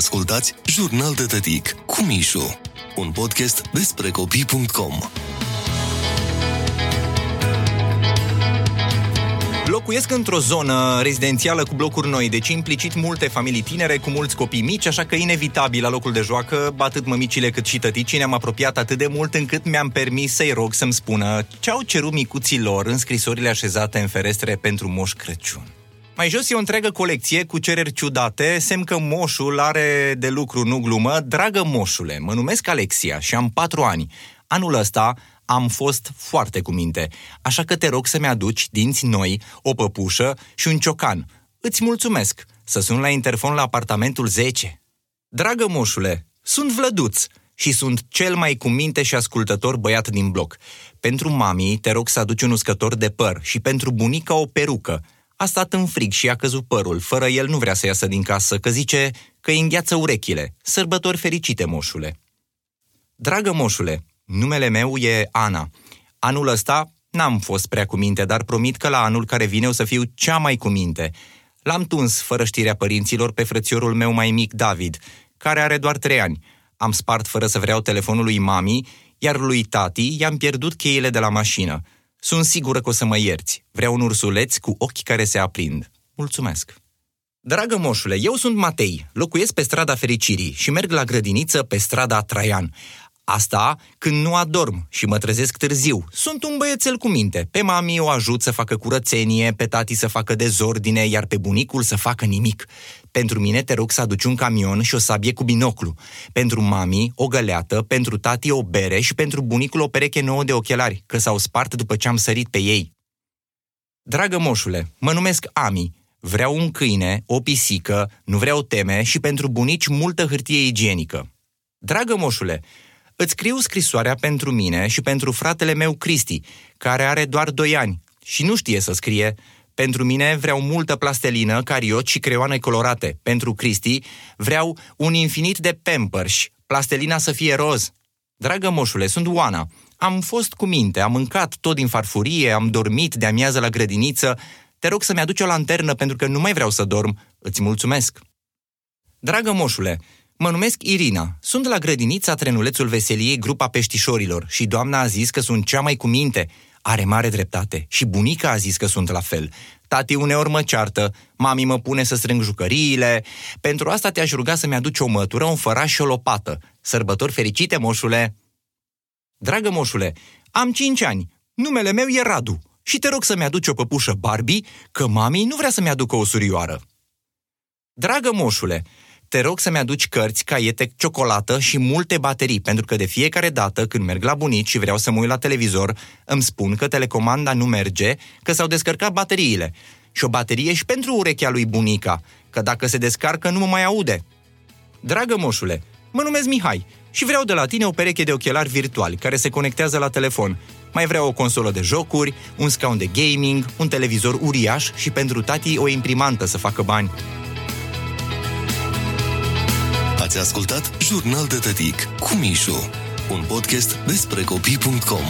Ascultați Jurnal de Tătic cu Mișu, un podcast despre copii.com. Locuiesc într-o zonă rezidențială cu blocuri noi, deci implicit multe familii tinere cu mulți copii mici, așa că inevitabil la locul de joacă, atât mămicile cât și tăticii ne-am apropiat atât de mult încât mi-am permis să-i rog să-mi spună ce au cerut micuților în scrisorile așezate în ferestre pentru Moș Crăciun. Mai jos e o întreagă colecție cu cereri ciudate, semn că moșul are de lucru, nu glumă. Dragă moșule, mă numesc Alexia și am patru ani. Anul ăsta am fost foarte cu minte, așa că te rog să-mi aduci dinți noi, o păpușă și un ciocan. Îți mulțumesc să sun la interfon la apartamentul 10. Dragă moșule, sunt vlăduț și sunt cel mai cu minte și ascultător băiat din bloc. Pentru mami te rog să aduci un uscător de păr și pentru bunica o perucă. A stat în frig și a căzut părul, fără el nu vrea să iasă din casă, că zice că îi îngheață urechile. Sărbători fericite, moșule! Dragă moșule, numele meu e Ana. Anul ăsta n-am fost prea cu minte, dar promit că la anul care vine o să fiu cea mai cu minte. L-am tuns, fără știrea părinților, pe frățiorul meu mai mic, David, care are doar trei ani. Am spart fără să vreau telefonul lui mami, iar lui tati i-am pierdut cheile de la mașină. Sunt sigură că o să mă ierți. Vreau un ursuleț cu ochi care se aprind. Mulțumesc! Dragă moșule, eu sunt Matei, locuiesc pe strada Fericirii și merg la grădiniță pe strada Traian. Asta când nu adorm și mă trezesc târziu. Sunt un băiețel cu minte. Pe mami o ajut să facă curățenie, pe tati să facă dezordine, iar pe bunicul să facă nimic. Pentru mine te rog să aduci un camion și o sabie cu binoclu. Pentru mami o găleată, pentru tati o bere și pentru bunicul o pereche nouă de ochelari, că s-au spart după ce am sărit pe ei. Dragă moșule, mă numesc Ami. Vreau un câine, o pisică, nu vreau teme și pentru bunici multă hârtie igienică. Dragă moșule, îți scriu scrisoarea pentru mine și pentru fratele meu Cristi, care are doar 2 ani și nu știe să scrie. Pentru mine vreau multă plastelină, cariot și creioane colorate. Pentru Cristi vreau un infinit de pampers, plastelina să fie roz. Dragă moșule, sunt Oana. Am fost cu minte, am mâncat tot din farfurie, am dormit de amiază la grădiniță. Te rog să-mi aduci o lanternă pentru că nu mai vreau să dorm. Îți mulțumesc. Dragă moșule, Mă numesc Irina. Sunt la grădinița Trenulețul Veseliei, grupa peștișorilor și doamna a zis că sunt cea mai cu minte. Are mare dreptate și bunica a zis că sunt la fel. Tati uneori mă ceartă, mami mă pune să strâng jucăriile. Pentru asta te-aș ruga să-mi aduci o mătură, un făraș și o lopată. Sărbători fericite, moșule! Dragă moșule, am cinci ani. Numele meu e Radu și te rog să-mi aduci o păpușă Barbie, că mami nu vrea să-mi aducă o surioară. Dragă moșule, te rog să-mi aduci cărți, caiete, ciocolată și multe baterii, pentru că de fiecare dată când merg la bunici și vreau să mă uit la televizor, îmi spun că telecomanda nu merge, că s-au descărcat bateriile. Și o baterie și pentru urechea lui bunica, că dacă se descarcă nu mă mai aude. Dragă moșule, mă numesc Mihai și vreau de la tine o pereche de ochelari virtuali care se conectează la telefon. Mai vreau o consolă de jocuri, un scaun de gaming, un televizor uriaș și pentru tati o imprimantă să facă bani. Ați ascultat Jurnal de Tătic cu Mișu, un podcast despre copii.com.